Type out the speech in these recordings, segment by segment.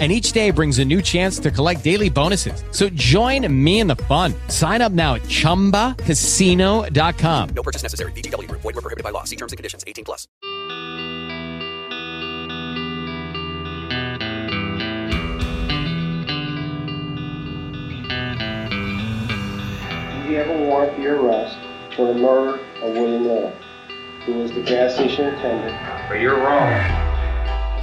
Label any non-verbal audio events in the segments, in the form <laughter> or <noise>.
and each day brings a new chance to collect daily bonuses. So join me in the fun. Sign up now at ChumbaCasino.com. No purchase necessary. VGW. Void were prohibited by law. See terms and conditions. 18 plus. Do you have a warrant for your arrest for the murder of William Little, who was the gas station attendant? But you're wrong.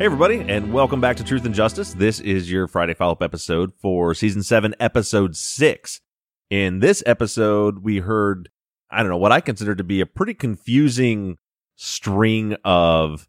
Hey, everybody, and welcome back to Truth and Justice. This is your Friday follow up episode for season seven, episode six. In this episode, we heard, I don't know, what I consider to be a pretty confusing string of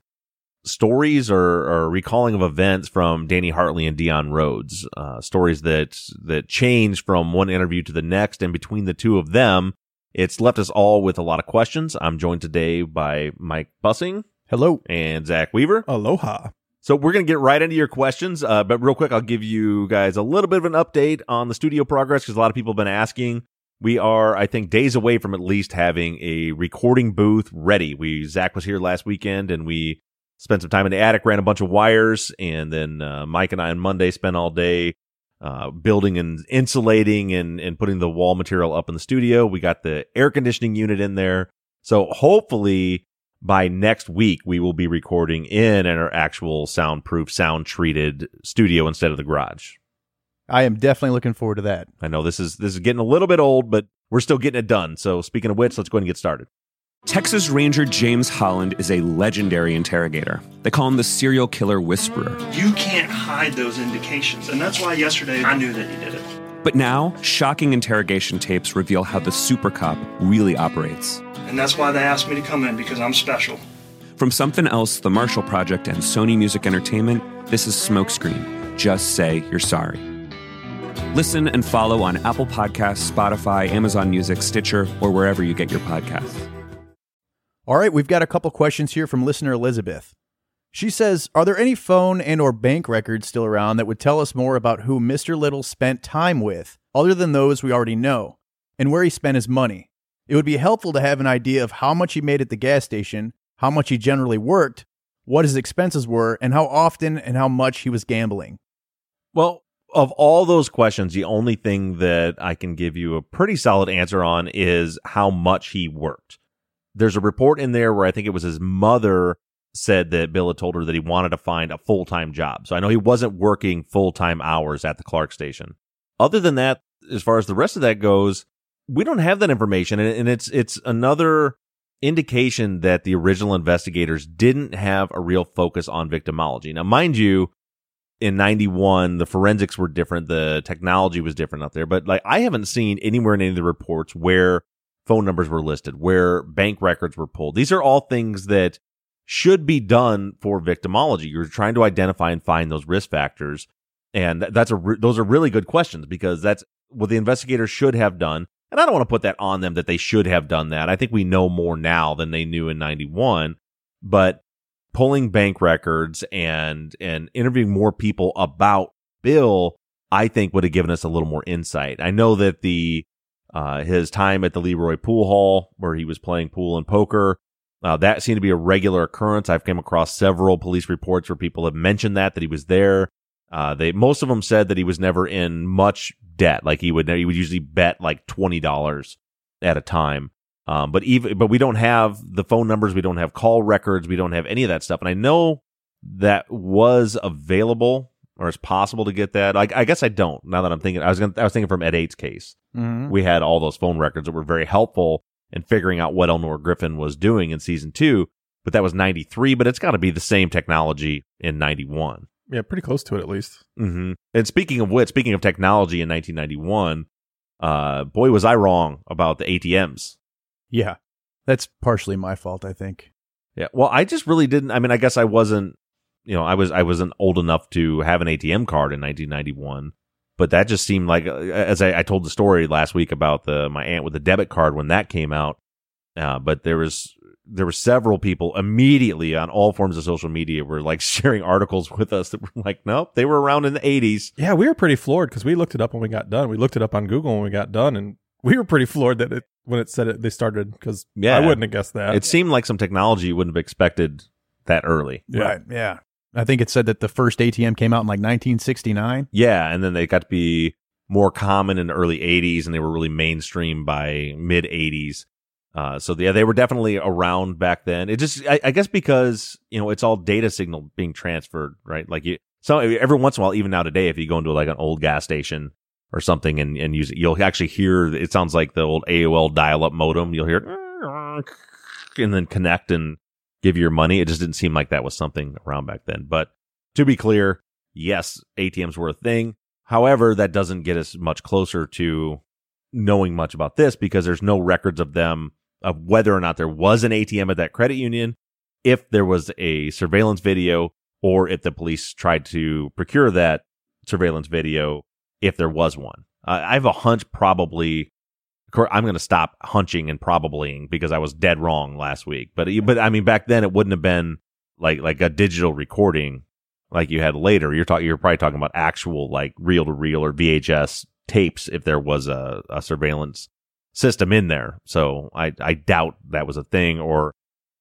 stories or, or recalling of events from Danny Hartley and Dion Rhodes. Uh, stories that, that change from one interview to the next, and between the two of them, it's left us all with a lot of questions. I'm joined today by Mike Bussing. Hello. And Zaq Weaver. Aloha. So we're going to get right into your questions. Uh, but real quick, I'll give you guys a little bit of an update on the studio progress because a lot of people have been asking. We are, I think, days away from at least having a recording booth ready. We, Zaq was here last weekend and we spent some time in the attic, ran a bunch of wires. And then, uh, Mike and I on Monday spent all day, uh, building and insulating and, and putting the wall material up in the studio. We got the air conditioning unit in there. So hopefully by next week we will be recording in our actual soundproof sound treated studio instead of the garage I am definitely looking forward to that. i know this is this is getting a little bit old but we're still getting it done so speaking of which let's go ahead and get started Texas Ranger James Holland is a legendary interrogator. They call him the serial killer whisperer. You can't hide those indications. And that's why yesterday I knew that he did it. But now, shocking interrogation tapes reveal how the super cop really operates. And that's why they asked me to come in because I'm special. From Something Else, The Marshall Project, and Sony Music Entertainment, this is Smokescreen. Just say you're sorry. Listen and follow on Apple Podcasts, Spotify, Amazon Music, Stitcher, or wherever you get your podcasts. All right, we've got a couple questions here from listener Elizabeth. She says, "Are there any phone and or bank records still around that would tell us more about who Mr. Little spent time with, other than those we already know, and where he spent his money? It would be helpful to have an idea of how much he made at the gas station, how much he generally worked, what his expenses were, and how often and how much he was gambling." well of all those questions the only thing that i can give you a pretty solid answer on is how much he worked there's a report in there where i think it was his mother said that bill had told her that he wanted to find a full-time job. So i know he wasn't working full-time hours at the clark station. Other than that as far as the rest of that goes we don't have that information. And, it's it's another indication that the original investigators didn't have a real focus on victimology. Now mind you in 91 the forensics were different. The technology was different out there. But like i haven't seen anywhere in any of the reports where phone numbers were listed where bank records were pulled. These are all things that should be done for victimology. You're trying to identify and find those risk factors. And that's a re- those are really good questions because that's what the investigators should have done. And i don't want to put that on them that they should have done that. I think we know more now than they knew in 91 but pulling bank records and and interviewing more people about Bill, I think would have given us a little more insight. I know that the uh, his time at the Leroy Pool Hall, where he was playing pool and poker, uh, that seemed to be a regular occurrence. I've come across several police reports where people have mentioned that that he was there. Uh, they most of them said that he was never in much debt. Like he would he would usually bet like twenty dollars at a time. Um, but even but we don't have the phone numbers, we don't have call records, we don't have any of that stuff. And I know that was available or it's possible to get that. I, I guess I don't. Now that I'm thinking, I was gonna, I was thinking from Ed Ates's case, Mhm. we had all those phone records that were very helpful and figuring out what Elnora Griffin was doing in season two. But that was 93, but it's got to be the same technology in 91. Yeah, pretty close to it at least. hmm And speaking of which, speaking of technology in 1991, uh, boy, was I wrong about the ATMs. Yeah. That's partially my fault, I think. Yeah. Well, I just really didn't. I mean, I guess I wasn't, you know, I was, I wasn't old enough to have an ATM card in 1991, but that just seemed like, uh, as I, I told the story last week about the, my aunt with the debit card when that came out. Uh, but there was, there were several people immediately on all forms of social media were like <laughs> sharing articles with us that were like, nope, they were around in the 80s. Yeah, we were pretty floored because we looked it up when we got done. We looked it up on Google when we got done, and we were pretty floored that it when it said it they started because Yeah. I wouldn't have guessed that. It seemed like some technology you wouldn't have expected that early. Yeah. Right. Yeah. I think it said that the first ATM came out in like 1969. Yeah, and then they got to be more common in the early 80s and they were really mainstream by mid 80s. Uh, so yeah, they were definitely around back then. It just, I, I guess because, you know, it's all data signal being transferred, right? Like you, so every once in a while, even now today, if you go into like an old gas station or something and, and use it, you'll actually hear, it sounds like the old AOL dial up modem. You'll hear, and then connect and give you your money. It just didn't seem like that was something around back then. But to be clear, yes, ATMs were a thing. However, that doesn't get us much closer to knowing much about this because there's no records of them of whether or not there was an ATM at that credit union, if there was a surveillance video, or if the police tried to procure that surveillance video, if there was one. I have a hunch probably. I'm going to stop hunching and probablying because I was dead wrong last week. But but I mean, back then it wouldn't have been like like a digital recording like you had later. You're talking. You're probably talking about actual like reel to reel or VHS tapes if there was a, a surveillance system in there. So I I doubt that was a thing, or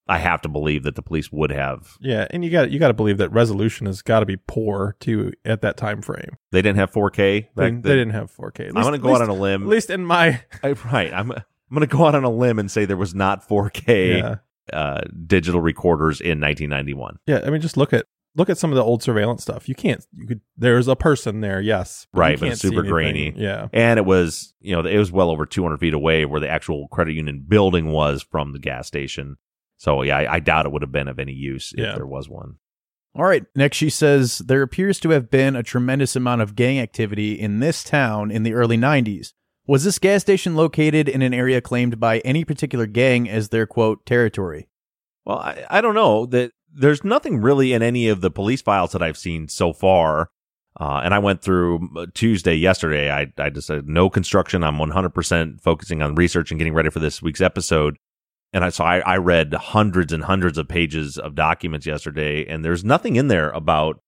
I have to believe that the police would have. yeah, and you got you got to believe that resolution has got to be poor too at that time frame. They didn't have 4K. They, they didn't have 4K. At I'm going to go out on a limb. At least in my <laughs> I, right. I'm I'm going to go out on a limb and say there was not 4K yeah uh, digital recorders in 1991. yeah. I mean, just look at look at some of the old surveillance stuff. You can't. You could. There's a person there. Yes. Right, but it's super grainy. Yeah. And it was, you know, it was well over 200 feet away where the actual credit union building was from the gas station. So yeah, I, I doubt it would have been of any use if Yeah. there was one. All right. Next, she says there appears to have been a tremendous amount of gang activity in this town in the early 90s. Was this gas station located in an area claimed by any particular gang as their quote territory? Well, I, I don't know that there's nothing really in any of the police files that I've seen so far. Uh, and I went through uh, Tuesday yesterday. I, I decided no construction. I'm 100% focusing on research and getting ready for this week's episode. And I, so I, I read hundreds and hundreds of pages of documents yesterday, and there's nothing in there about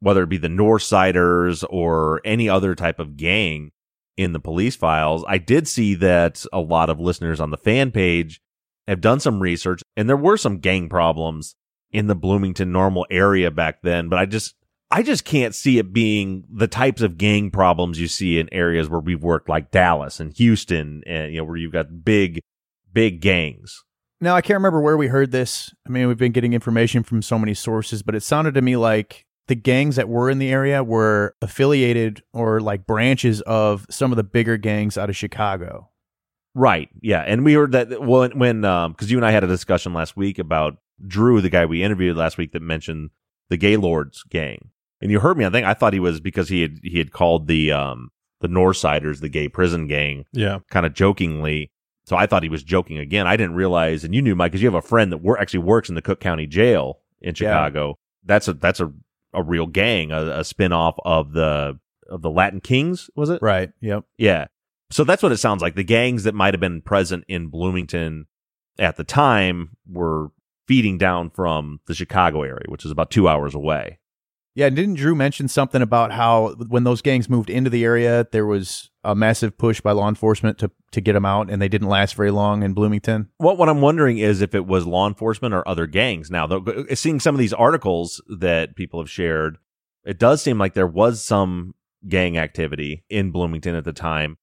whether it be the Northsiders or any other type of gang in the police files. I did see that a lot of listeners on the fan page have done some research, and there were some gang problems in the Bloomington normal area back then, but I just I just can't see it being the types of gang problems you see in areas where we've worked like Dallas and Houston and you know where you've got big big gangs. Now, I can't remember where we heard this. I mean, we've been getting information from so many sources, but it sounded to me like the gangs that were in the area were affiliated or like branches of some of the bigger gangs out of Chicago. Right. Yeah. And we heard that when, when, um, cause you and I had a discussion last week about Drew, the guy we interviewed last week that mentioned the Gaylords gang. And you heard me. I think I thought he was because he had, he had called the, um, the Northsiders, the gay prison gang, Yeah. kind of jokingly. So I thought he was joking again. I didn't realize, and you knew Mike, because you have a friend that wor- actually works in the Cook County Jail in Chicago. That's a, that's a, a real gang, a, a spin off of the, of the Latin Kings, was it? Right. Yep. Yeah. So that's what it sounds like. The gangs that might have been present in Bloomington at the time were feeding down from the Chicago area, which is about two hours away. Yeah, didn't Drew mention something about how when those gangs moved into the area, there was a massive push by law enforcement to to get them out, and they didn't last very long in Bloomington. What what I'm wondering is if it was law enforcement or other gangs. Now, though, uh, seeing some of these articles that people have shared, it does seem like there was some gang activity in Bloomington at the time.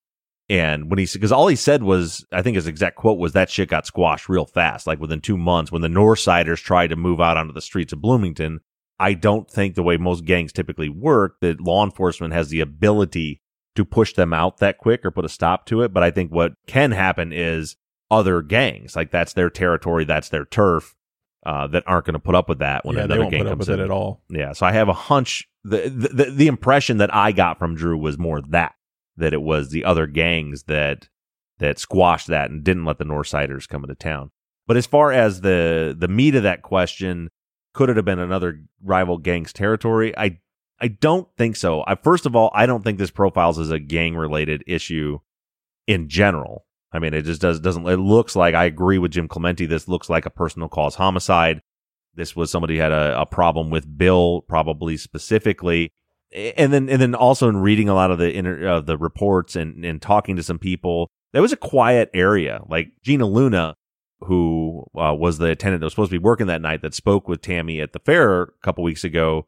And when he because all he said was, I think his exact quote was that shit got squashed real fast, like within two months when the Northsiders tried to move out onto the streets of Bloomington. I don't think the way most gangs typically work that law enforcement has the ability to push them out that quick or put a stop to it. But I think what can happen is other gangs. Like that's their territory, that's their turf. Uh, that aren't going to put up with that when yeah, another gang put up comes with in it at all. Yeah, so I have a hunch. The, the the the impression that I got from Drew was more that that it was the other gangs that that squashed that and didn't let the Northsiders come into town. But as far as the the meat of that question, could it have been another rival gang's territory? I I don't think so. I first of all, I don't think this profiles as a gang related issue in general. I mean, it just does doesn't. It looks like I agree with Jim Clemente. This looks like a personal cause homicide. This was somebody had a, a problem with Bill, probably specifically, and then and then also in reading a lot of the inter, uh, the reports and and talking to some people, there was a quiet area. Like Gina Luna, who uh, was the attendant that was supposed to be working that night, that spoke with Tammy at the fair a couple weeks ago,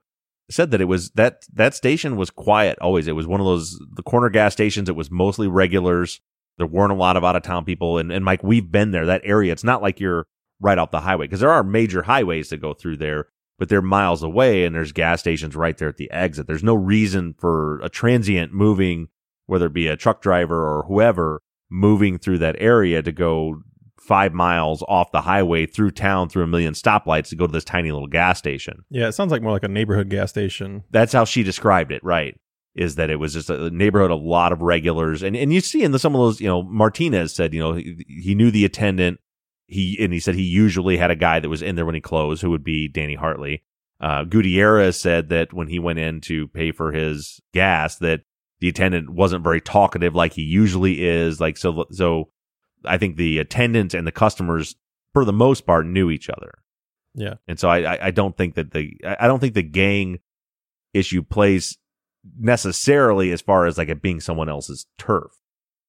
said that it was that that station was quiet always. It was one of those the corner gas stations. It was mostly regulars. There weren't a lot of out of town people. And, and Mike, we've been there. That area, it's not like you're right off the highway because there are major highways that go through there, but they're miles away and there's gas stations right there at the exit. There's no reason for a transient moving, whether it be a truck driver or whoever, moving through that area to go five miles off the highway through town through a million stoplights to go to this tiny little gas station. Yeah, it sounds like more like a neighborhood gas station. That's how she described it, right? Is that it was just a neighborhood, a lot of regulars, and and you see in the, some of those, you know, Martinez said, you know, he, he knew the attendant, he and he said he usually had a guy that was in there when he closed, who would be Danny Hartley. Uh, Gutierrez said that when he went in to pay for his gas, that the attendant wasn't very talkative like he usually is. Like so, so I think the attendants and the customers, for the most part, knew each other. Yeah. And so I, I, don't think that the I don't think the gang issue plays necessarily as far as like it being someone else's turf.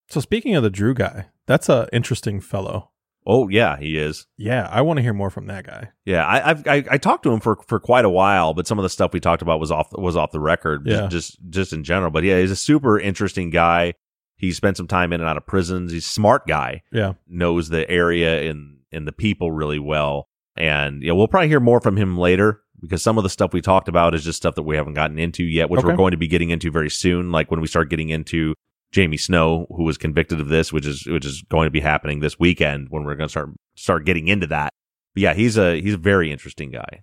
So speaking of the Drew guy, that's a interesting fellow. Oh yeah, he is. Yeah, I want to hear more from that guy. Yeah, I, I've I, I talked to him for for quite a while, but some of the stuff we talked about was off was off the record. Yeah. just just in general. But yeah, he's a super interesting guy. He spent some time in and out of prisons. He's a smart guy. Yeah. knows the area and and the people really well. And yeah, we'll probably hear more from him later because some of the stuff we talked about is just stuff that we haven't gotten into yet, which we're going to be getting into very soon. Like when we start getting into Jamie Snow, who was convicted of this, which is which is going to be happening this weekend when we're going to start start getting into that. But yeah, he's a he's a very interesting guy.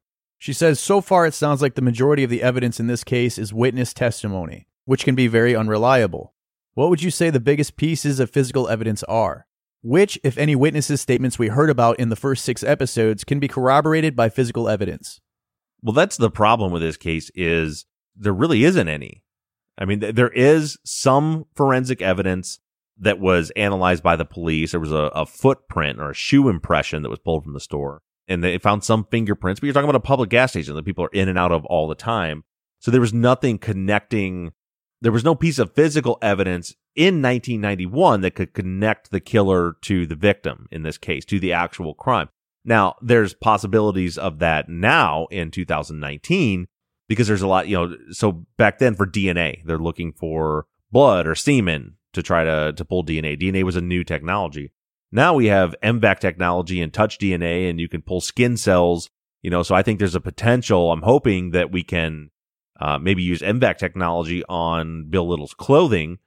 She says, So far, it sounds like the majority of the evidence in this case is witness testimony, which can be very unreliable. What would you say the biggest pieces of physical evidence are? Which, if any, witnesses' statements we heard about in the first six episodes can be corroborated by physical evidence? Well, that's the problem with this case is there really isn't any. I mean, th- there is some forensic evidence that was analyzed by the police. There was a, a footprint or a shoe impression that was pulled from the store, and they found some fingerprints. But you're talking about a public gas station that people are in and out of all the time. So there was nothing connecting. There was no piece of physical evidence in 1991 that could connect the killer to the victim in this case, to the actual crime. Now, there's possibilities of that now in 2019 because there's a lot, you know, so back then for DNA, they're looking for blood or semen to try to, to pull DNA. DNA was a new technology. Now we have M-Vac technology and touch DNA and you can pull skin cells, you know, so I think there's a potential. I'm hoping that we can uh, maybe use M-Vac technology on Bill Little's clothing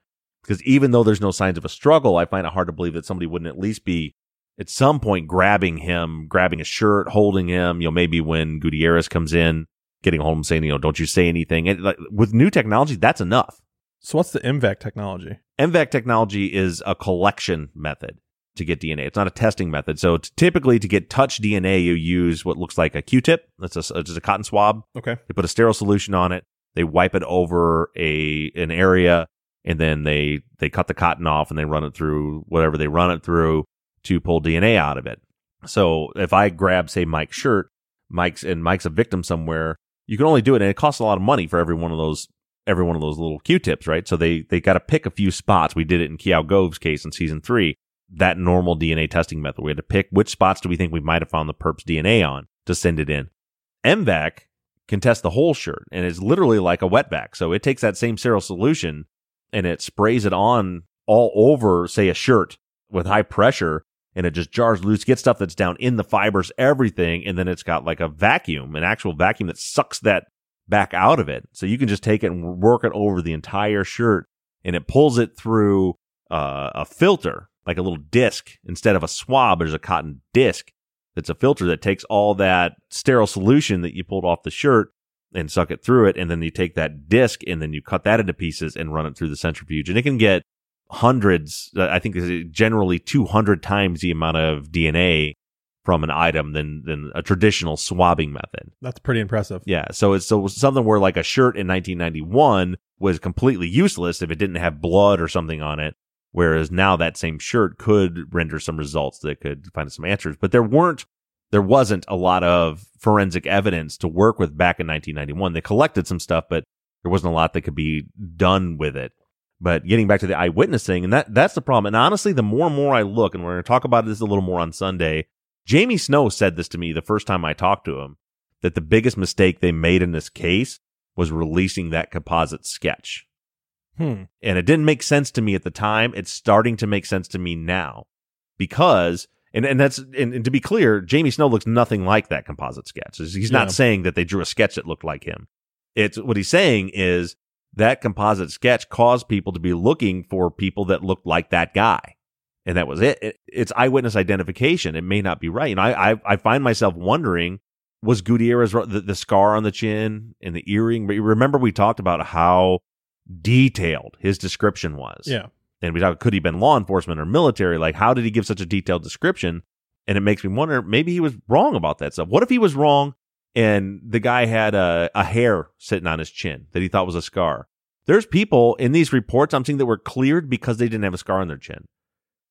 because even though there's no signs of a struggle, I find it hard to believe that somebody wouldn't at least be at some point grabbing him, grabbing his shirt, holding him, you know, maybe when Gutierrez comes in, getting home saying, you know, don't you say anything. And like with new technology, that's enough. So what's the M-Vac technology? M-Vac technology is a collection method to get DNA. It's not a testing method. So typically to get touch DNA, you use what looks like a Q-tip. That's a, just a cotton swab. Okay. They put a sterile solution on it. They wipe it over a an area, and then they they cut the cotton off and they run it through whatever they run it through to pull DNA out of it. So if I grab, say, Mike's shirt, Mike's and Mike's a victim somewhere, you can only do it, and it costs a lot of money for every one of those every one of those little Q-tips, right? So they they got to pick a few spots. We did it in Kiao Gove's case in season three. That normal DNA testing method, we had to pick which spots do we think we might have found the perp's DNA on to send it in. M-Vac can test the whole shirt, and it's literally like a wet vac. So it takes that same sterile solution and it sprays it on all over, say, a shirt with high pressure, and it just jars loose, gets stuff that's down in the fibers, everything, and then it's got like a vacuum, an actual vacuum that sucks that back out of it. So you can just take it and work it over the entire shirt, and it pulls it through uh, a filter, like a little disc. Instead of a swab, there's a cotton disc that's a filter that takes all that sterile solution that you pulled off the shirt and suck it through it. And then you take that disc and then you cut that into pieces and run it through the centrifuge. And it can get hundreds, uh, I think generally 200 times the amount of DNA from an item than, than a traditional swabbing method. That's pretty impressive. Yeah. So it's so something where like a shirt in 1991 was completely useless if it didn't have blood or something on it. Whereas now that same shirt could render some results that could find some answers, but there weren't, there wasn't a lot of forensic evidence to work with back in 1991. They collected some stuff, but there wasn't a lot that could be done with it. But getting back to the eyewitness thing, and that, that's the problem. And honestly, the more and more I look, and we're going to talk about this a little more on Sunday, Jamie Snow said this to me the first time I talked to him, that the biggest mistake they made in this case was releasing that composite sketch. Hmm. And it didn't make sense to me at the time. It's starting to make sense to me now because, and, and that's, and, and to be clear, Jamie Snow looks nothing like that composite sketch. He's Yeah. not saying that they drew a sketch that looked like him. It's what he's saying is that composite sketch caused people to be looking for people that looked like that guy. And that was it. it it's eyewitness identification. It may not be right. You know, I, I, I find myself wondering, was Gutierrez the, the scar on the chin and the earring? But remember we talked about how detailed his description was. Yeah. And we talked, could he have been law enforcement or military? Like, how did he give such a detailed description? And it makes me wonder, maybe he was wrong about that stuff. What if he was wrong and the guy had a, a hair sitting on his chin that he thought was a scar? There's people in these reports I'm seeing that were cleared because they didn't have a scar on their chin.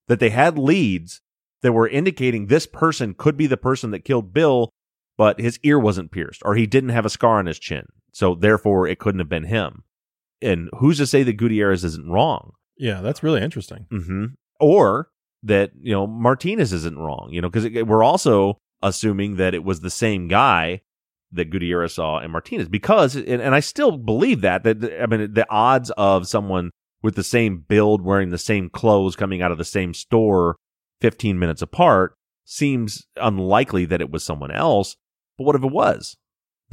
That they had leads that were indicating this person could be the person that killed Bill, but his ear wasn't pierced or he didn't have a scar on his chin. So therefore it couldn't have been him. And who's to say that Gutierrez isn't wrong? Yeah, that's really interesting. hmm Or that, you know, Martinez isn't wrong, you know, because we're also assuming that it was the same guy that Gutierrez saw in Martinez because, and, and I still believe that, that, I mean, the odds of someone with the same build, wearing the same clothes, coming out of the same store 15 minutes apart seems unlikely that it was someone else. But what if it was?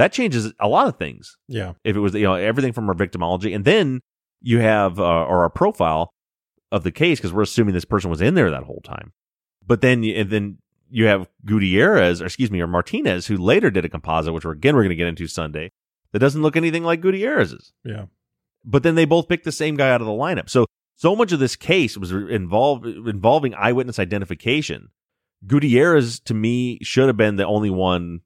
That changes a lot of things. Yeah. if it was you know everything from our victimology and then you have uh, or our profile of the case because we're assuming this person was in there that whole time. But then you, and then you have Gutierrez or excuse me or Martinez who later did a composite which we're again we're going to get into Sunday that doesn't look anything like Gutierrez's. Yeah. but then they both picked the same guy out of the lineup. So so much of this case was involved involving eyewitness identification. Gutierrez to me should have been the only one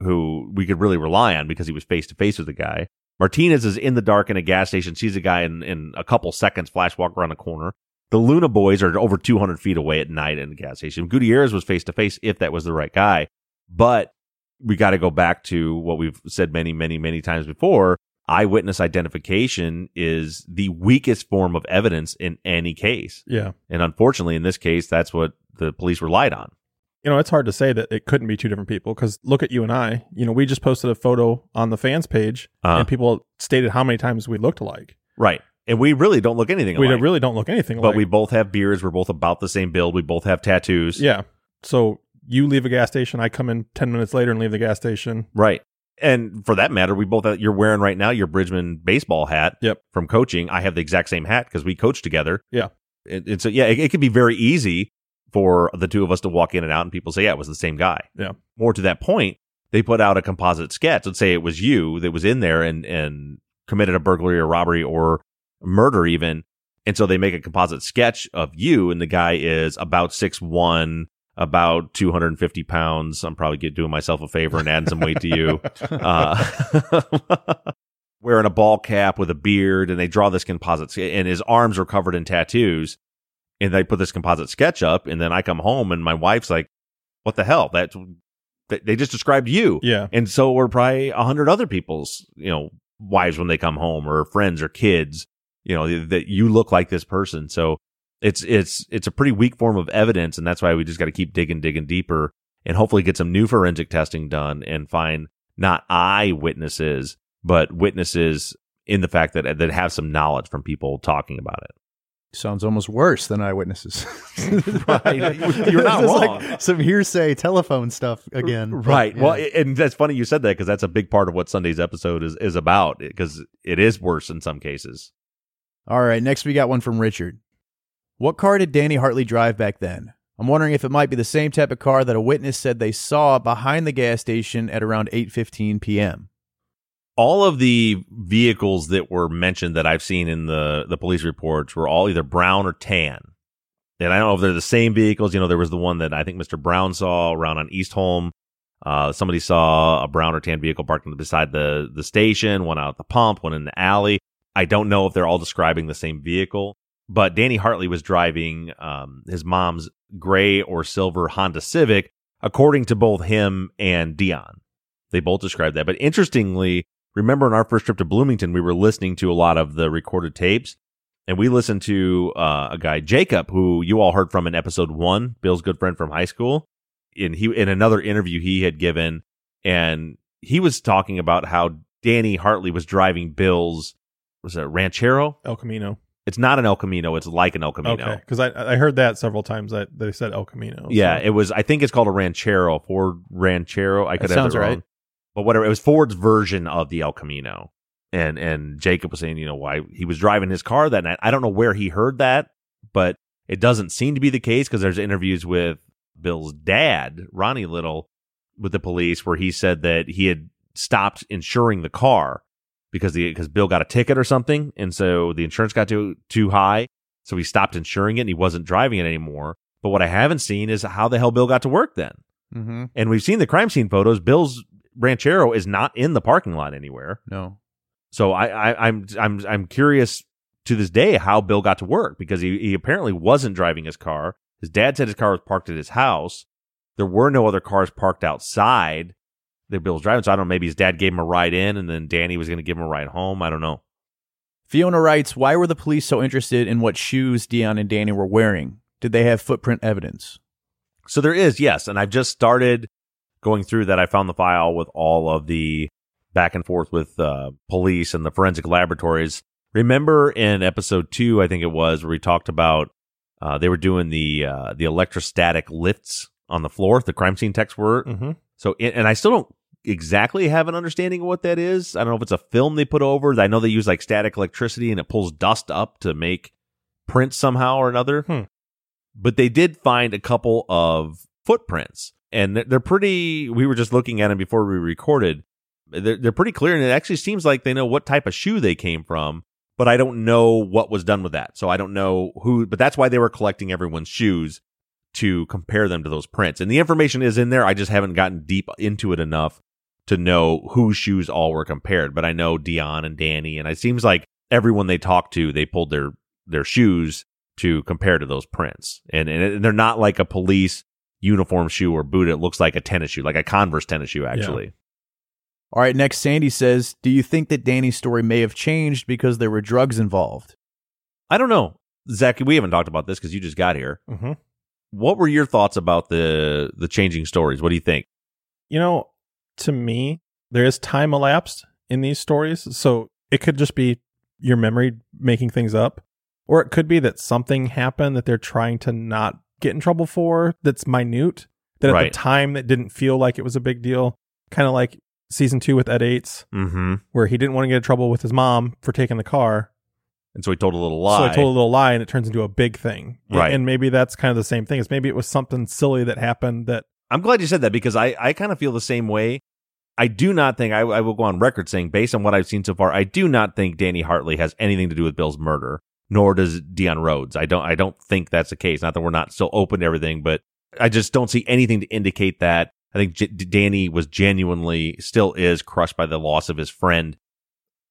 who we could really rely on because he was face to face with the guy. Martinez is in the dark in a gas station, sees a guy in, in a couple seconds, flash walk around the corner. The Luna boys are over 200 feet away at night in the gas station. Gutierrez was face to face if that was the right guy. But we got to go back to what we've said many, many, many times before. Eyewitness identification is the weakest form of evidence in any case. Yeah. And unfortunately, in this case, that's what the police relied on. You know, it's hard to say that it couldn't be two different people because look at you and I. You know, we just posted a photo on the fans page Uh-huh. and people stated how many times we looked alike. Right. And we really don't look anything We really don't look anything but we both have beards. We're both about the same build. We both have tattoos. Yeah. So you leave a gas station, I come in 10 minutes later and leave the gas station. Right. And for that matter, we both have, you're wearing right now your Bridgman baseball hat Yep. from coaching. I have the exact same hat because we coach together. Yeah. And, and so, yeah, it, it could be very easy for the two of us to walk in and out and people say, yeah, it was the same guy. Yeah. More to that point, they put out a composite sketch. Let's say it was you that was in there and, and committed a burglary or robbery or murder even. And so they make a composite sketch of you, and the guy is about six one, about 250 pounds. I'm probably doing myself a favor and adding some weight to you. <laughs> Uh, <laughs> wearing a ball cap with a beard, and they draw this composite, and his arms are covered in tattoos. And they put this composite sketch up, and then I come home, and my wife's like, "What the hell? That they just described you." Yeah. And so we're probably a hundred other people's, you know, wives when they come home, or friends, or kids. You know that you look like this person. So it's it's it's a pretty weak form of evidence, and that's why we just got to keep digging, digging deeper, and hopefully get some new forensic testing done and find not eyewitnesses, but witnesses in the fact that that have some knowledge from people talking about it. Sounds almost worse than eyewitnesses. <laughs> <laughs> Right. You're not This wrong. Like some hearsay telephone stuff again. but, Right. yeah. Well, and that's funny you said that because that's a big part of what Sunday's episode is is about because it is worse in some cases. All right, next we got one from Richard. What car did Danny Hartley drive back then? I'm wondering if it might be the same type of car that a witness said they saw behind the gas station at around 8:15 p.m. all of the vehicles that were mentioned that I've seen in the the police reports were all either brown or tan. And I don't know if they're the same vehicles. You know, there was the one that I think Mr. Brown saw around on East Holm. Uh, somebody saw a brown or tan vehicle parked beside the the station, one out at the pump, one in the alley. I don't know if they're all describing the same vehicle, but Danny Hartley was driving um, his mom's gray or silver Honda Civic, according to both him and Dion. They both described that. But interestingly, remember in our first trip to Bloomington, we were listening to a lot of the recorded tapes, and we listened to uh, a guy Jacob, who you all heard from in episode one, Bill's good friend from high school. In he in another interview he had given, and he was talking about how Danny Hartley was driving Bill's was it a Ranchero? El Camino. It's not an El Camino. It's like an El Camino. Okay, because I I heard that several times that they said El Camino. Yeah, so- it was. I think it's called a Ranchero, Ford Ranchero. I could That have sounds it wrong. right. But whatever. It was Ford's version of the El Camino, and and Jacob was saying, you know, why he was driving his car that night. I don't know where he heard that, but it doesn't seem to be the case because there's interviews with Bill's dad, Ronnie Little, with the police where he said that he had stopped insuring the car because the because Bill got a ticket or something, and so the insurance got too too high, so he stopped insuring it and he wasn't driving it anymore. But what I haven't seen is how the hell Bill got to work then. Mm-hmm. And we've seen the crime scene photos. Bill's Ranchero is not in the parking lot anywhere. No. So I, I I'm I'm I'm curious to this day how Bill got to work because he, he apparently wasn't driving his car. His dad said his car was parked at his house. There were no other cars parked outside that Bill was driving. So I don't know. Maybe his dad gave him a ride in, and then Danny was going to give him a ride home. I don't know. Fiona writes, "Why were the police so interested in what shoes Dion and Danny were wearing? Did they have footprint evidence?" So there is, yes. And I've just started going through that. I found the file with all of the back and forth with uh, police and the forensic laboratories. Remember in episode two, I think it was, where we talked about uh, they were doing the uh, the electrostatic lifts on the floor. The crime scene techs were. Mhm. So, and I still don't exactly have an understanding of what that is. I don't know if it's a film they put over. I know they use like static electricity and it pulls dust up to make prints somehow or another. Hmm. But they did find a couple of footprints and they're- pretty. We were just looking at them before we recorded. They're, they're pretty clear and it actually seems like they know what type of shoe they came from. But I don't know what was done with that. So I don't know who, but that's why they were collecting everyone's shoes to compare them to those prints. And the information is in there. I just haven't gotten deep into it enough to know whose shoes all were compared. But I know Dion and Danny, and it seems like everyone they talked to, they pulled their their shoes to compare to those prints. And and they're not like a police uniform shoe or boot. It looks like a tennis shoe, like a Converse tennis shoe, actually. All right, next Sandy says, "Do you think that Danny's story may have changed because there were drugs involved?" I don't know, Zaq. We haven't talked about this because you just got here. hmm What were your thoughts about the the changing stories? What do you think? You know, to me, there is time elapsed in these stories. So it could just be your memory making things up, or it could be that something happened that they're trying to not get in trouble for that's minute, that at Right. the time that didn't feel like it was a big deal. Kind of like season two with Ed Ates, Mm-hmm. where he didn't want to get in trouble with his mom for taking the car. And so he told a little lie. So I told a little lie and it turns into a big thing. Right. And maybe that's kind of the same thing. Is maybe it was something silly that happened that I'm glad you said that because I, I kind of feel the same way. I do not think I, I will go on record saying, based on what I've seen so far, I do not think Danny Hartley has anything to do with Bill's murder, nor does Dion Rhodes. I don't. I don't think that's the case. Not that we're not still open to everything, but I just don't see anything to indicate that. I think J- Danny was genuinely, still is crushed by the loss of his friend,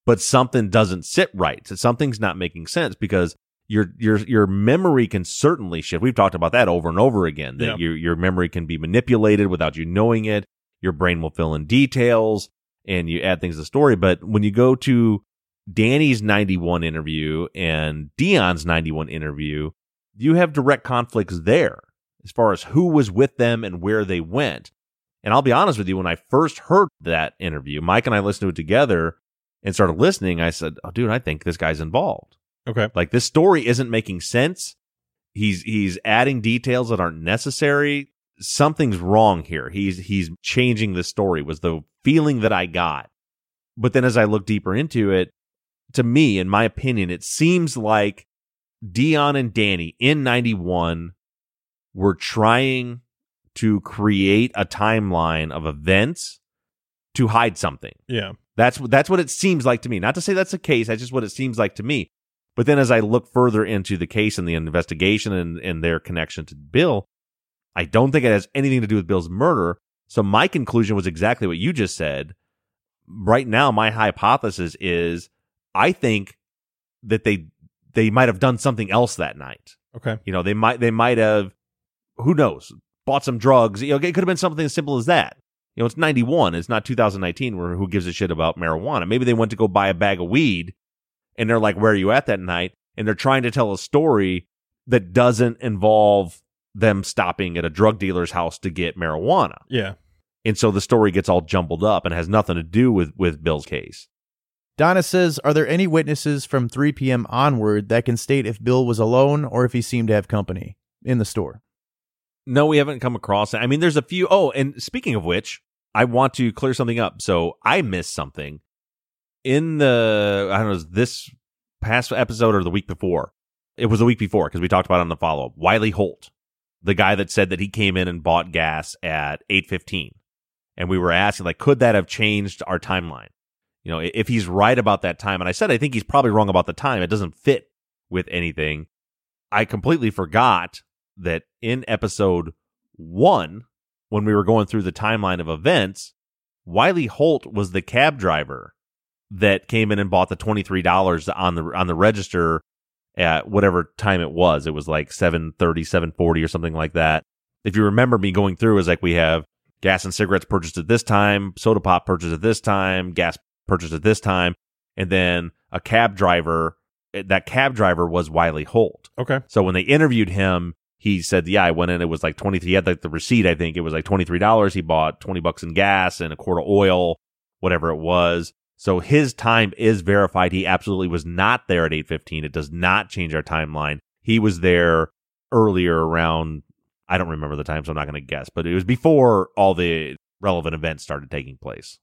but something doesn't sit right. So something's not making sense because your your your memory can certainly shift. We've talked about that over and over again. That Yeah. your your memory can be manipulated without you knowing it. Your brain will fill in details and you add things to the story. But when you go to Danny's 91 interview and Dion's 91 interview, you have direct conflicts there as far as who was with them and where they went. And I'll be honest with you, when I first heard that interview, Mike and I listened to it together and started listening. I said, Oh, dude, I think this guy's involved. Okay. Like this story isn't making sense. He's he's adding details that aren't necessary. Something's wrong here. He's he's changing the story was the feeling that I got. But then as I look deeper into it, to me, in my opinion, it seems like Dion and Danny in 91 were trying to create a timeline of events to hide something. Yeah. That's that's what it seems like to me. Not to say that's the case. That's just what it seems like to me. But then as I look further into the case and the investigation and, and their connection to Bill, I don't think it has anything to do with Bill's murder. So my conclusion was exactly what you just said. Right now, my hypothesis is I think that they they might have done something else that night. Okay. You know, they might they might have who knows, bought some drugs. You know, it could have been something as simple as that. You know, it's 91, it's not 2019 where who gives a shit about marijuana. Maybe they went to go buy a bag of weed and they're like, "Where are you at that night?" and they're trying to tell a story that doesn't involve them stopping at a drug dealer's house to get marijuana. Yeah. And so the story gets all jumbled up and has nothing to do with with Bill's case. Donna says, Are there any witnesses from 3 p.m. onward that can state if Bill was alone or if he seemed to have company in the store? No, we haven't come across it. I mean, there's a few. Oh, and speaking of which, I want to clear something up. So I missed something in the, I don't know, this past episode or the week before. It was the week before because we talked about it on the follow up. Wiley Holt, the guy that said that he came in and bought gas at 815. And we were asking, like, could that have changed our timeline? You know, if he's right about that time. And I said, I think he's probably wrong about the time. It doesn't fit with anything. I completely forgot that in episode one, when we were going through the timeline of events, Wiley Holt was the cab driver that came in and bought the twenty three dollars on the on the register at whatever time it was. It was like 730, 740 or something like that. If you remember me going through, was like we have gas and cigarettes purchased at this time, soda pop purchased at this time, gas purchased at this time, and then a cab driver. Eh, that cab driver was Wiley Holt. Okay. So when they interviewed him, he said, "Yeah, I went in. It was like twenty three. He had like the receipt. I think it was like twenty three dollars. He bought twenty bucks in gas and a quart of oil, whatever it was. So his time is verified. He absolutely was not there at eight fifteen. It does not change our timeline. He was there earlier around. I don't remember the time, so I'm not going to guess, but it was before all the relevant events started taking place.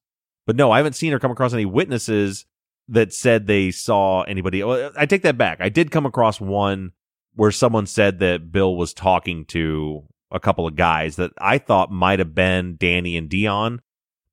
But no, I haven't seen or come across any witnesses that said they saw anybody. I take that back. I did come across one where someone said that Bill was talking to a couple of guys that I thought might have been Danny and Dion,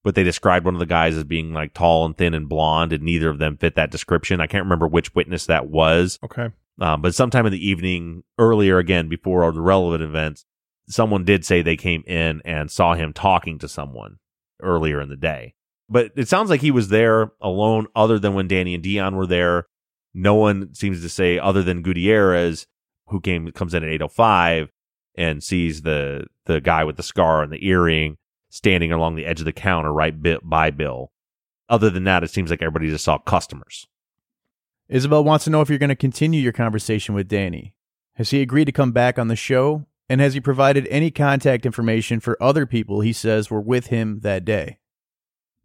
but they described one of the guys as being like tall and thin and blonde, and neither of them fit that description. I can't remember which witness that was. Okay. Um, but sometime in the evening, earlier again, before all the relevant events, someone did say they came in and saw him talking to someone earlier in the day. But it sounds like he was there alone, other than when Danny and Dion were there. No one seems to say, other than Gutierrez, who came comes in at eight oh five and sees the the guy with the scar and the earring standing along the edge of the counter right bit by Bill. Other than that, it seems like everybody just saw customers. Isabel wants to know if you're going to continue your conversation with Danny. Has he agreed to come back on the show? And has he provided any contact information for other people he says were with him that day?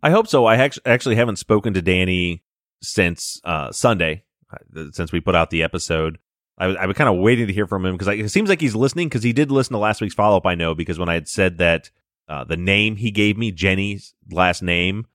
I hope so. I actually haven't spoken to Danny since uh, Sunday, uh, since we put out the episode. I was, I was kind of waiting to hear from him because it seems like he's listening because he did listen to last week's follow up. I know because when I had said that uh, the name he gave me, Jenny's last name,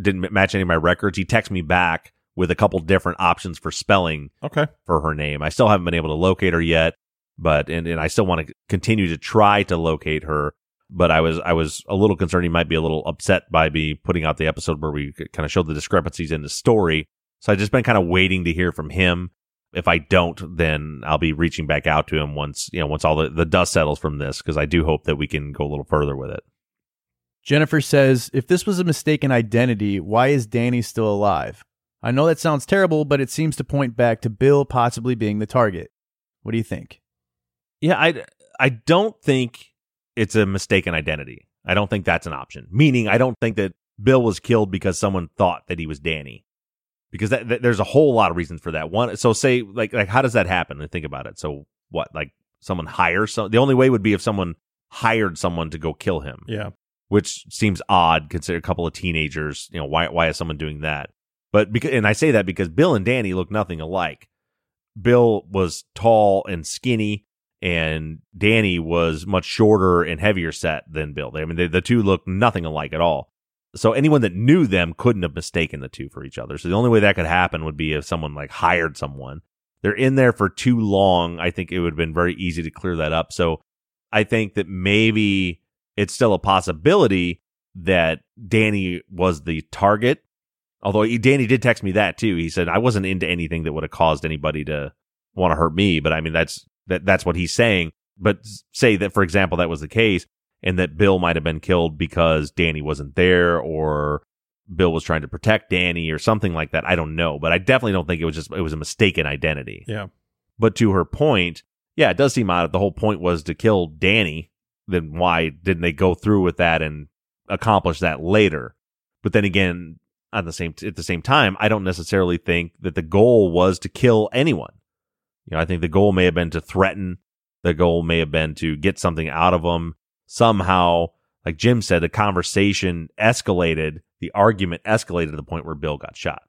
didn't match any of my records, he texted me back with a couple different options for spelling Okay. for her name. I still haven't been able to locate her yet, but and, and I still want to continue to try to locate her. But I was I was a little concerned he might be a little upset by me putting out the episode where we kind of showed the discrepancies in the story. So I've just been kind of waiting to hear from him. If I don't, then I'll be reaching back out to him once you know once all the, the dust settles from this because I do hope that we can go a little further with it. Jennifer says, if this was a mistaken identity, why is Danny still alive? I know that sounds terrible, but it seems to point back to Bill possibly being the target. What do you think? Yeah, I I don't think it's a mistaken identity. I don't think that's an option. Meaning, I don't think that Bill was killed because someone thought that he was Danny. Because that, that, there's a whole lot of reasons for that. One, so say like like how does that happen? And think about it. So what? Like someone hires some. The only way would be if someone hired someone to go kill him. Yeah. Which seems odd. Consider a couple of teenagers. You know why? Why is someone doing that? But because and I say that because Bill and Danny look nothing alike. Bill was tall and skinny and Danny was much shorter and heavier set than Bill. I mean, they, the two looked nothing alike at all. So anyone that knew them couldn't have mistaken the two for each other. So the only way that could happen would be if someone like hired someone. They're in there for too long. I think it would have been very easy to clear that up. So I think that maybe it's still a possibility that Danny was the target. Although Danny did text me that too. He said I wasn't into anything that would have caused anybody to want to hurt me, but I mean that's that that's what he's saying. But say that, for example, that was the case and that Bill might have been killed because Danny wasn't there or Bill was trying to protect Danny or something like that. I don't know, but I definitely don't think it was just it was a mistaken identity. Yeah. But to her point, yeah, it does seem odd. If the whole point was to kill Danny, then why didn't they go through with that and accomplish that later? But then again, at the same at the same time, I don't necessarily think that the goal was to kill anyone. You know, I think the goal may have been to threaten. The goal may have been to get something out of them somehow. Like Jim said, the conversation escalated. The argument escalated to the point where Bill got shot.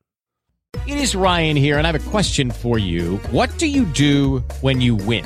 It is Ryan here, and I have a question for you. What do you do when you win?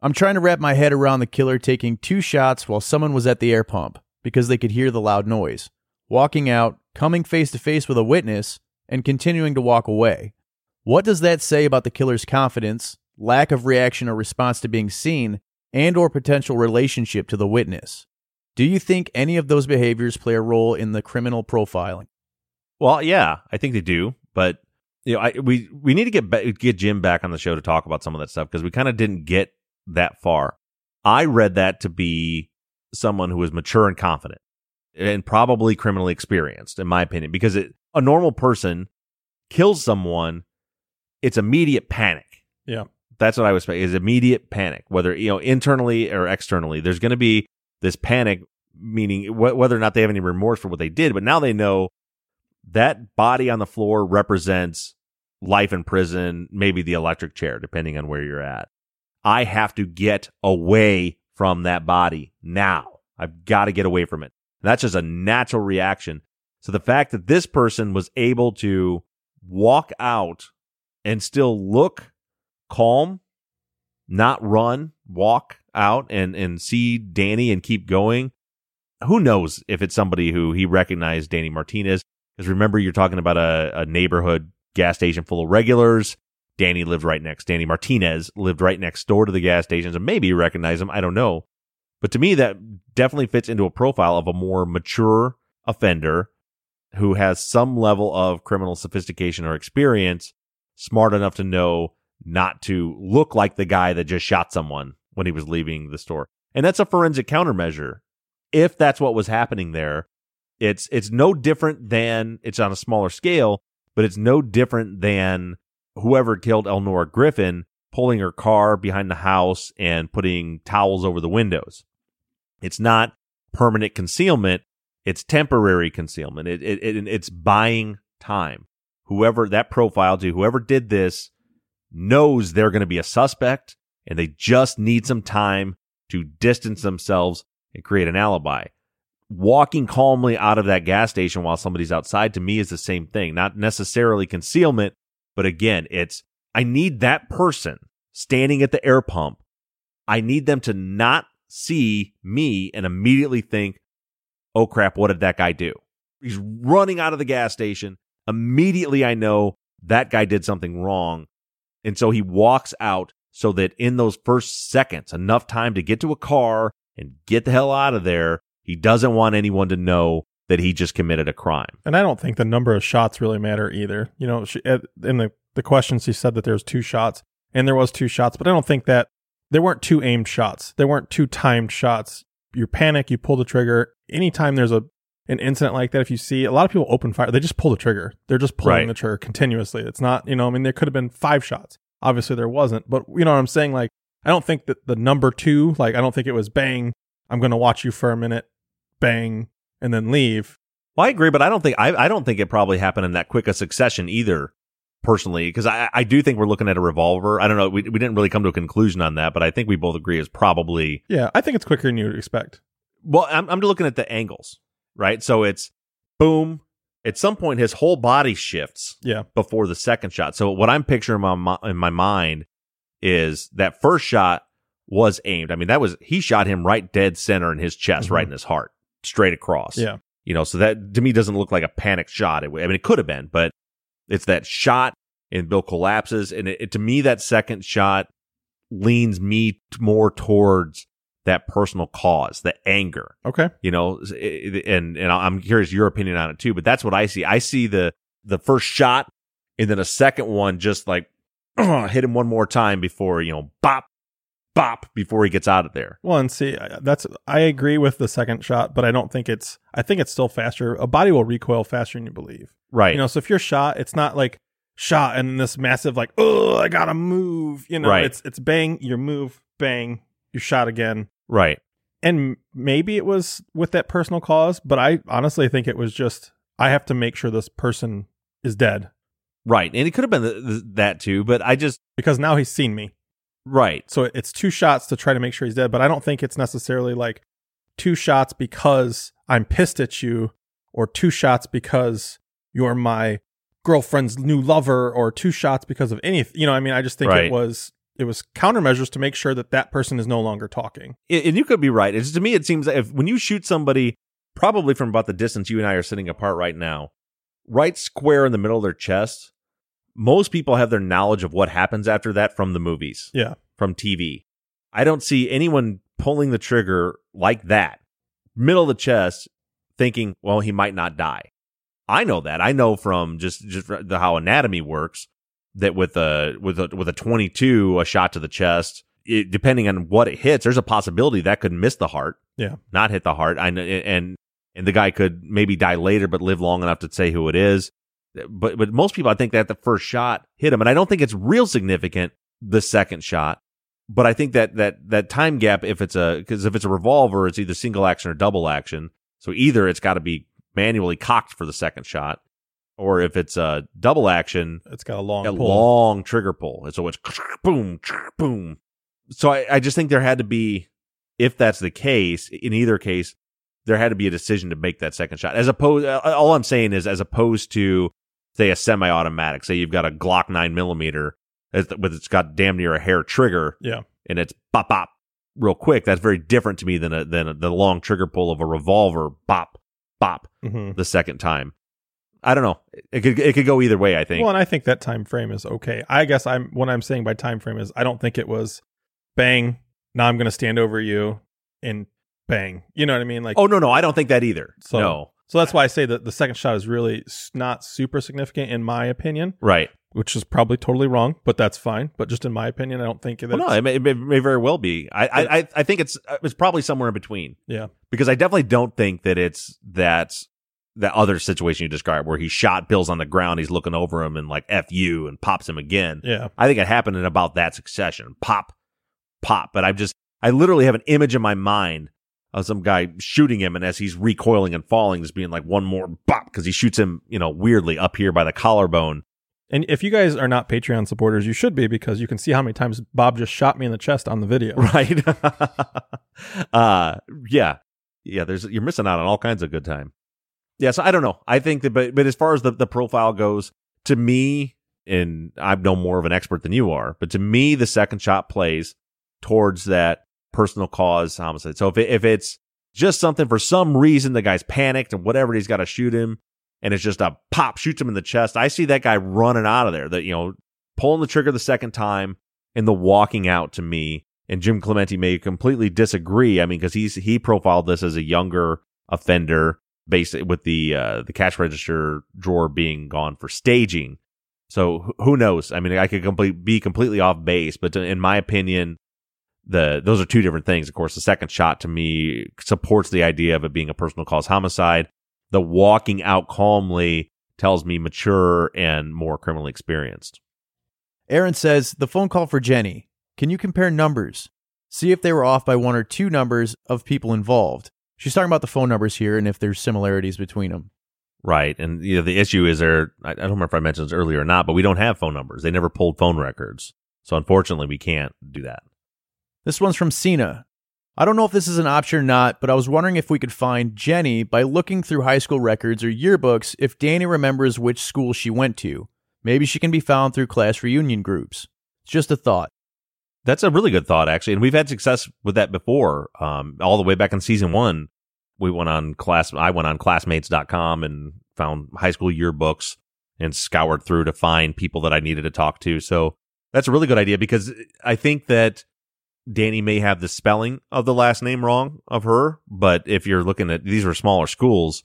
I'm trying to wrap my head around the killer taking two shots while someone was at the air pump because they could hear the loud noise, walking out, coming face to face with a witness, and continuing to walk away. What does that say about the killer's confidence, lack of reaction or response to being seen, and or potential relationship to the witness? Do you think any of those behaviors play a role in the criminal profiling? Well, yeah, I think they do, but you know, I, we we need to get ba- get Jim back on the show to talk about some of that stuff because we kind of didn't get that far. I read that to be someone who is mature and confident and probably criminally experienced, in my opinion, because it, a normal person kills someone, it's immediate panic. Yeah. That's what I would say is immediate panic, whether, you know, internally or externally. There's going to be this panic, meaning wh- whether or not they have any remorse for what they did, but now they know that body on the floor represents life in prison, maybe the electric chair, depending on where you're at. I have to get away from that body now. I've got to get away from it. And that's just a natural reaction. So the fact that this person was able to walk out and still look calm, not run, walk out and, and see Danny and keep going. Who knows if it's somebody who he recognized Danny Martinez? Because remember, you're talking about a, a neighborhood gas station full of regulars. Danny lived right next. Danny Martinez lived right next door to the gas stations, and maybe you recognize him. I don't know. But to me, that definitely fits into a profile of a more mature offender who has some level of criminal sophistication or experience, smart enough to know not to look like the guy that just shot someone when he was leaving the store. And that's a forensic countermeasure. if that's what was happening there, it's it's no different than it's on a smaller scale, but it's no different than whoever killed Elnora Griffin pulling her car behind the house and putting towels over the windows. It's not permanent concealment, it's temporary concealment. It, it, it it's buying time. Whoever that profile to whoever did this knows they're going to be a suspect and they just need some time to distance themselves and create an alibi. Walking calmly out of that gas station while somebody's outside to me is the same thing. Not necessarily concealment, but again, it's I need that person standing at the air pump. I need them to not see me and immediately think, oh crap, what did that guy do? He's running out of the gas station. Immediately, I know that guy did something wrong. And so he walks out so that in those first seconds, enough time to get to a car and get the hell out of there, he doesn't want anyone to know that he just committed a crime. And I don't think the number of shots really matter either. You know, she, in the, the questions, he said that there's two shots, and there was two shots, but I don't think that there weren't two aimed shots. There weren't two timed shots. You panic, you pull the trigger. Anytime there's a an incident like that, if you see a lot of people open fire, they just pull the trigger. They're just pulling Right. the trigger continuously. It's not, you know, I mean, there could have been five shots. Obviously, there wasn't, but you know what I'm saying? Like, I don't think that the number two, like, I don't think it was bang, I'm going to watch you for a minute, bang, and then leave. Well, I agree, but I don't think I, I don't think it probably happened in that quick a succession either. Personally, because I, I do think we're looking at a revolver. I don't know. We, we didn't really come to a conclusion on that, but I think we both agree is probably Yeah, I think it's quicker than you would expect. Well, I'm, I'm looking at the angles, right? So it's boom. At some point, his whole body shifts. Yeah. Before the second shot. So what I'm picturing in my, in my mind is that first shot was aimed. I mean, that was he shot him right dead center in his chest, Mhm. right in his heart, straight across. Yeah. You know, so that to me doesn't look like a panicked shot. It, I mean, it could have been, but it's that shot and Bill collapses, and it, it- to me that second shot leans me t- more towards that personal cause, the anger. Okay. You know, it- and and I'm curious your opinion on it too. But that's what I see. I see the the first shot, and then a second one just like <clears throat> hit him one more time before you know, bop, bop, before he gets out of there. Well, and see, that's I agree with the second shot, but I don't think it's. I think it's still faster. A body will recoil faster than you believe. Right. You know, so if you're shot, it's not like shot and this massive like, oh, I gotta move. You know, Right. it's it's bang, you move, bang, you shot again. Right. And maybe it was with that personal cause, but I honestly think it was just I have to make sure this person is dead Right. And it could have been th- th- that too, but I just because now he's seen me. Right. So it's two shots to try to make sure he's dead, but I don't think it's necessarily like two shots because I'm pissed at you or two shots because you're my girlfriend's new lover or two shots because of anything. You know, I mean, I just think Right. it was it was countermeasures to make sure that that person is no longer talking. and you could be right. It's to me, it seems that if when you shoot somebody, probably from about the distance you and I are sitting apart right now, right square in the middle of their chest, most people have their knowledge of what happens after that from the movies, Yeah. from TV. I don't see anyone pulling the trigger like that, middle of the chest, thinking, well, he might not die. I know that. I know from just just the, how anatomy works that with a with a with a 22 a shot to the chest it, depending on what it hits there's a possibility that could miss the heart Yeah. not hit the heart I know, and and the guy could maybe die later but live long enough to say who it is but but most people I think that the first shot hit him and I don't think it's real significant the second shot but I think that that that time gap if it's a because if it's a revolver it's either single action or double action so either it's got to be manually cocked for the second shot or if it's a double action It's got a long a pull. long trigger pull. And so it's boom, boom. So I, I just think there had to be, if that's the case, in either case, there had to be a decision to make that second shot. As opposed, all I'm saying is, as opposed to say a semi-automatic, say you've got a Glock nine millimeter, with it's got damn near a hair trigger, Yeah. and it's bop bop real quick. That's very different to me than a, than a, the long trigger pull of a revolver, bop bop, Mhm. the second time. I don't know. It could it could go either way. I think. Well, and I think that time frame is okay. I guess I'm what I'm saying by time frame is I don't think it was bang. Now I'm going to stand over you and bang. You know what I mean? Like Oh no, no, I don't think that either. so. no, So that's why I say that the second shot is really not super significant in my opinion. right, which is probably totally wrong, but that's fine. But just in my opinion, I don't think that. Well, no, it may, it may- very well be. I, I, I- I think it's uh, it's probably somewhere in between. Yeah. because I definitely don't think that it's that that other situation you described where he shot Bill's on the ground, he's looking over him and like "f you" and pops him again. Yeah. I think it happened in about that succession, pop, pop. But I'm just I literally have an image in my mind of some guy shooting him, and as he's recoiling and falling, just being like one more bop because he shoots him, you know, weirdly up here by the collarbone. And if you guys are not Patreon supporters, you should be because you can see how many times Bob just shot me in the chest on the video. <laughs> right <laughs> uh yeah yeah there's you're missing out on all kinds of good time yeah so i don't know i think that but but as far as the, the profile goes to me and i'm no more of an expert than you are but to me the second shot plays towards that personal cause homicide so if it, if it's just something for some reason the guy's panicked and whatever he's got to shoot him and it's just a pop shoots him in the chest i see that guy running out of there that you know pulling the trigger the second time and the walking out to me and Jim Clemente may completely disagree. I mean, because he's he profiled this as a younger offender, based with the uh, the cash register drawer being gone for staging. So who knows? I mean, I could complete, be completely off base, but in my opinion, the those are two different things. Of course, the second shot to me supports the idea of it being a personal cause homicide. The walking out calmly tells me mature and more criminally experienced. Aaron says the phone call for Jenny. Can you compare numbers? See if they were off by one or two numbers of people involved. She's talking about the phone numbers here and if there's similarities between them. Right. And you know, the issue is there I, I don't remember if I mentioned this earlier or not, but we don't have phone numbers. They never pulled phone records. So unfortunately we can't do that. This one's from Cena. I don't know if this is an option or not, but I was wondering if we could find Jenny by looking through high school records or yearbooks if Danny remembers which school she went to. Maybe she can be found through class reunion groups. It's just a thought. That's a really good thought, actually. And we've had success with that before. Um, all the way back in season one, we went on class, I went on classmates.com and found high school yearbooks and scoured through to find people that I needed to talk to. So that's a really good idea because I think that Danny may have the spelling of the last name wrong of her. But if you're looking at these are smaller schools,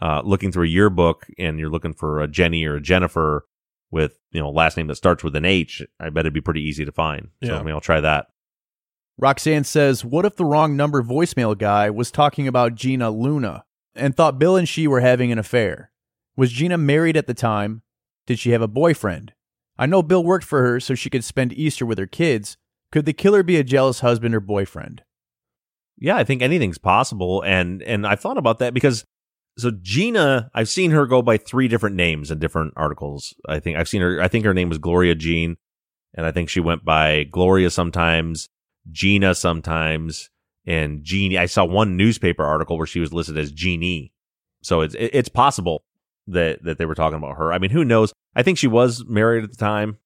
uh, looking through a yearbook and you're looking for a Jenny or a Jennifer with, you know, last name that starts with an H, I bet it'd be pretty easy to find. So I mean, I'll try that. Roxanne says, What if the wrong number voicemail guy was talking about Gina Luna and thought Bill and she were having an affair? Was Gina married at the time? Did she have a boyfriend? I know Bill worked for her so she could spend Easter with her kids. Could the killer be a jealous husband or boyfriend? Yeah, I think anything's possible, and and I thought about that because so Gina, I've seen her go by three different names in different articles. I think I've seen her. I think her name was Gloria Jean, and I think she went by Gloria sometimes, Gina sometimes, and Jeannie. I saw one newspaper article where she was listed as Jeannie, so it's it's possible that that they were talking about her. I mean, who knows? I think she was married at the time.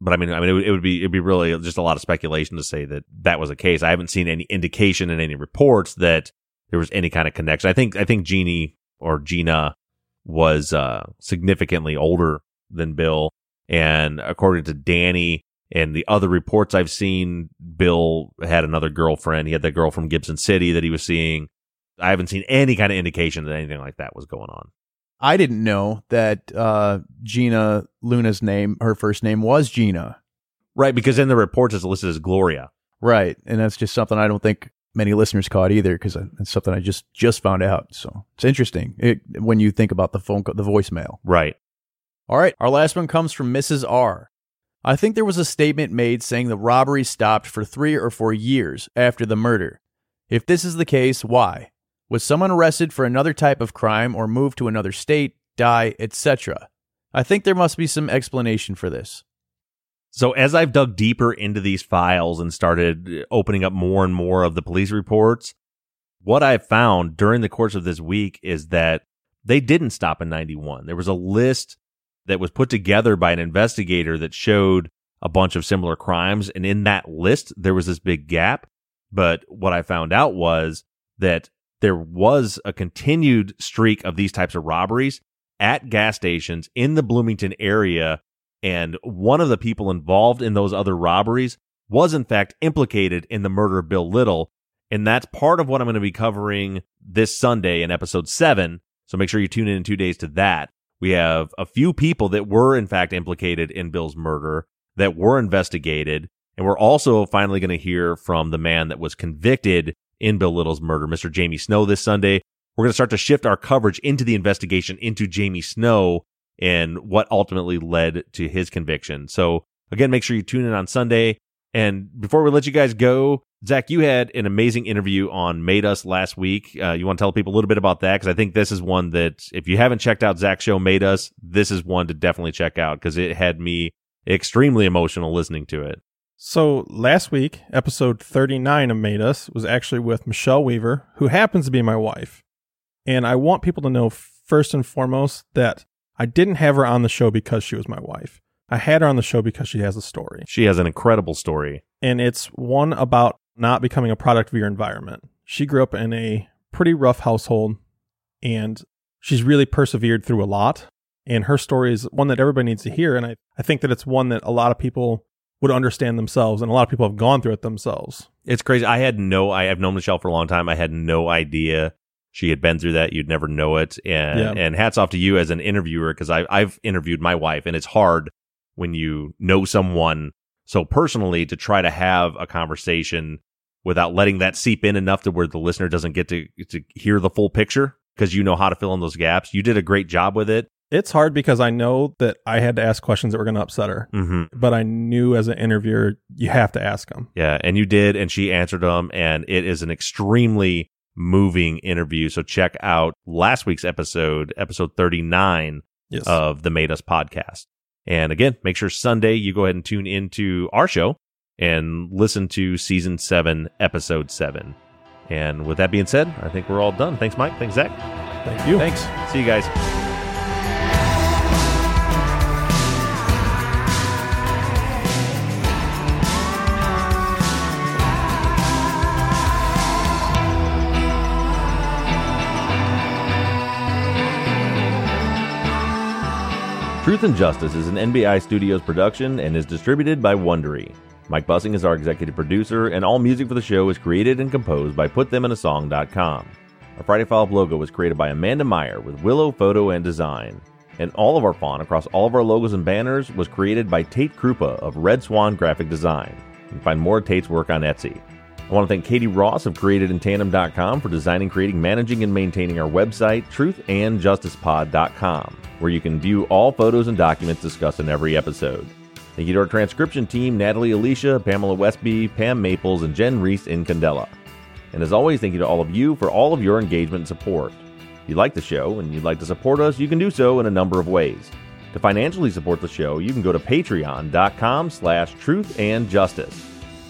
But I mean, I mean, it would, it would be it'd be really just a lot of speculation to say that that was the case. I haven't seen any indication in any reports that there was any kind of connection. I think I think Jeannie or Gina was uh, significantly older than Bill, and according to Danny and the other reports I've seen, Bill had another girlfriend. He had that girl from Gibson City that he was seeing. I haven't seen any kind of indication that anything like that was going on. I didn't know that uh, Gina Luna's name, her first name was Gina. Right, because in the reports it's listed as Gloria. Right, and that's just something I don't think many listeners caught either because it's something I just just found out. So it's interesting it, when you think about the phone, co- the voicemail. Right. All right, our last one comes from Mrs. R. I think there was a statement made saying the robbery stopped for three or four years after the murder. If this is the case, why? Was someone arrested for another type of crime or moved to another state, die, etc.? I think there must be some explanation for this. So as I've dug deeper into these files and started uh, opening up more and more of the police reports, what I've found during the course of this week is that they didn't stop in 91. There was a list that was put together by an investigator that showed a bunch of similar crimes. And in that list, there was this big gap. But what I found out was that there was a continued streak of these types of robberies at gas stations in the Bloomington area and one of the people involved in those other robberies was in fact implicated in the murder of Bill Little. And that's part of what I'm going to be covering this Sunday in episode seven. So make sure you tune in in two days to that. We have a few people that were, in fact, implicated in Bill's murder that were investigated. And we're also finally going to hear from the man that was convicted in Bill Little's murder, Mr. Jamie Snow, this Sunday. We're going to start to shift our coverage into the investigation into Jamie Snow and what ultimately led to his conviction. So, again, make sure you tune in on Sunday. And before we let you guys go, Zaq, you had an amazing interview on Made Us last week. Uh, you want to tell people a little bit about that? Because I think this is one that, if you haven't checked out Zaq's show, Made Us, this is one to definitely check out because it had me extremely emotional listening to it. So last week, episode 39 of Made Us was actually with Michelle Weaver, who happens to be my wife. And I want people to know first and foremost that I didn't have her on the show because she was my wife. I had her on the show because she has a story. She has an incredible story. And it's one about not becoming a product of your environment. She grew up in a pretty rough household and she's really persevered through a lot. And her story is one that everybody needs to hear. And I, I think that it's one that a lot of people would understand themselves and a lot of people have gone through it themselves. It's crazy. I had no, I have known Michelle for a long time. I had no idea she had been through that. You'd never know it. And, Yeah. and hats off to you as an interviewer because I've interviewed my wife and it's hard when you know someone so personally to try to have a conversation without letting that seep in enough to where the listener doesn't get to, to hear the full picture because you know how to fill in those gaps. You did a great job with it. It's hard because I know that I had to ask questions that were going to upset her. Mhm. But I knew as an interviewer, you have to ask them. Yeah, and you did, and she answered them, and it is an extremely moving interview. So check out last week's episode, episode 39 Yes. of the Made Us podcast. And again, make sure Sunday you go ahead and tune into our show and listen to season seven, episode seven. And with that being said, I think we're all done. Thanks, Mike. Thanks, Zaq. Thank you. Thanks. See you guys. Truth and Justice is an NBI Studios production and is distributed by Wondery. Mike Bussing is our executive producer, and all music for the show is created and composed by PutThemInASong.com. Our Friday Follow Up logo was created by Amanda Meyer with Willow Photo and Design. And all of our font across all of our logos and banners was created by Tate Krupa of Red Swan Graphic Design. You can find more of Tate's work on Etsy. I want to thank Katie Ross of CreatedInTandem.com for designing, creating, managing, and maintaining our website, truthandjusticepod.com, where you can view all photos and documents discussed in every episode. Thank you to our transcription team, Natalie Alicia, Pamela Westby, Pam Maples, and Jen Reese in Candela. And as always, thank you to all of you for all of your engagement and support. If you like the show and you'd like to support us, you can do so in a number of ways. To financially support the show, you can go to patreon.com slash truth and justice.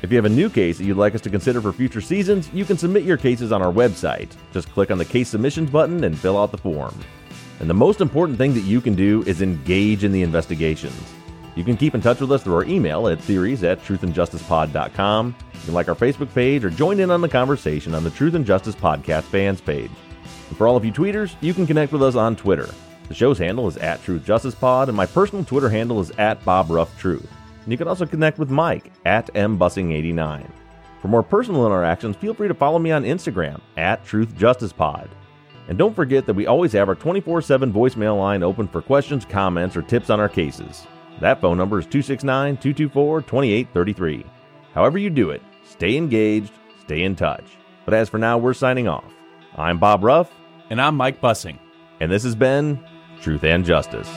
If you have a new case that you'd like us to consider for future seasons, you can submit your cases on our website. Just click on the case submissions button and fill out the form. And the most important thing that you can do is engage in the investigations. You can keep in touch with us through our email at theories at truthandjusticepod.com. You can like our Facebook page or join in on the conversation on the Truth and Justice Podcast fans page. And for all of you tweeters, you can connect with us on Twitter. The show's handle is at Truth Justice Pod, and my personal Twitter handle is at Bob Ruff Truth. And you can also connect with Mike at mbussing89. For more personal interactions, feel free to follow me on Instagram at TruthJusticePod. And don't forget that we always have our 24 7 voicemail line open for questions, comments, or tips on our cases. That phone number is 269 224 2833. However, you do it, stay engaged, stay in touch. But as for now, we're signing off. I'm Bob Ruff. And I'm Mike Bussing. And this has been Truth and Justice.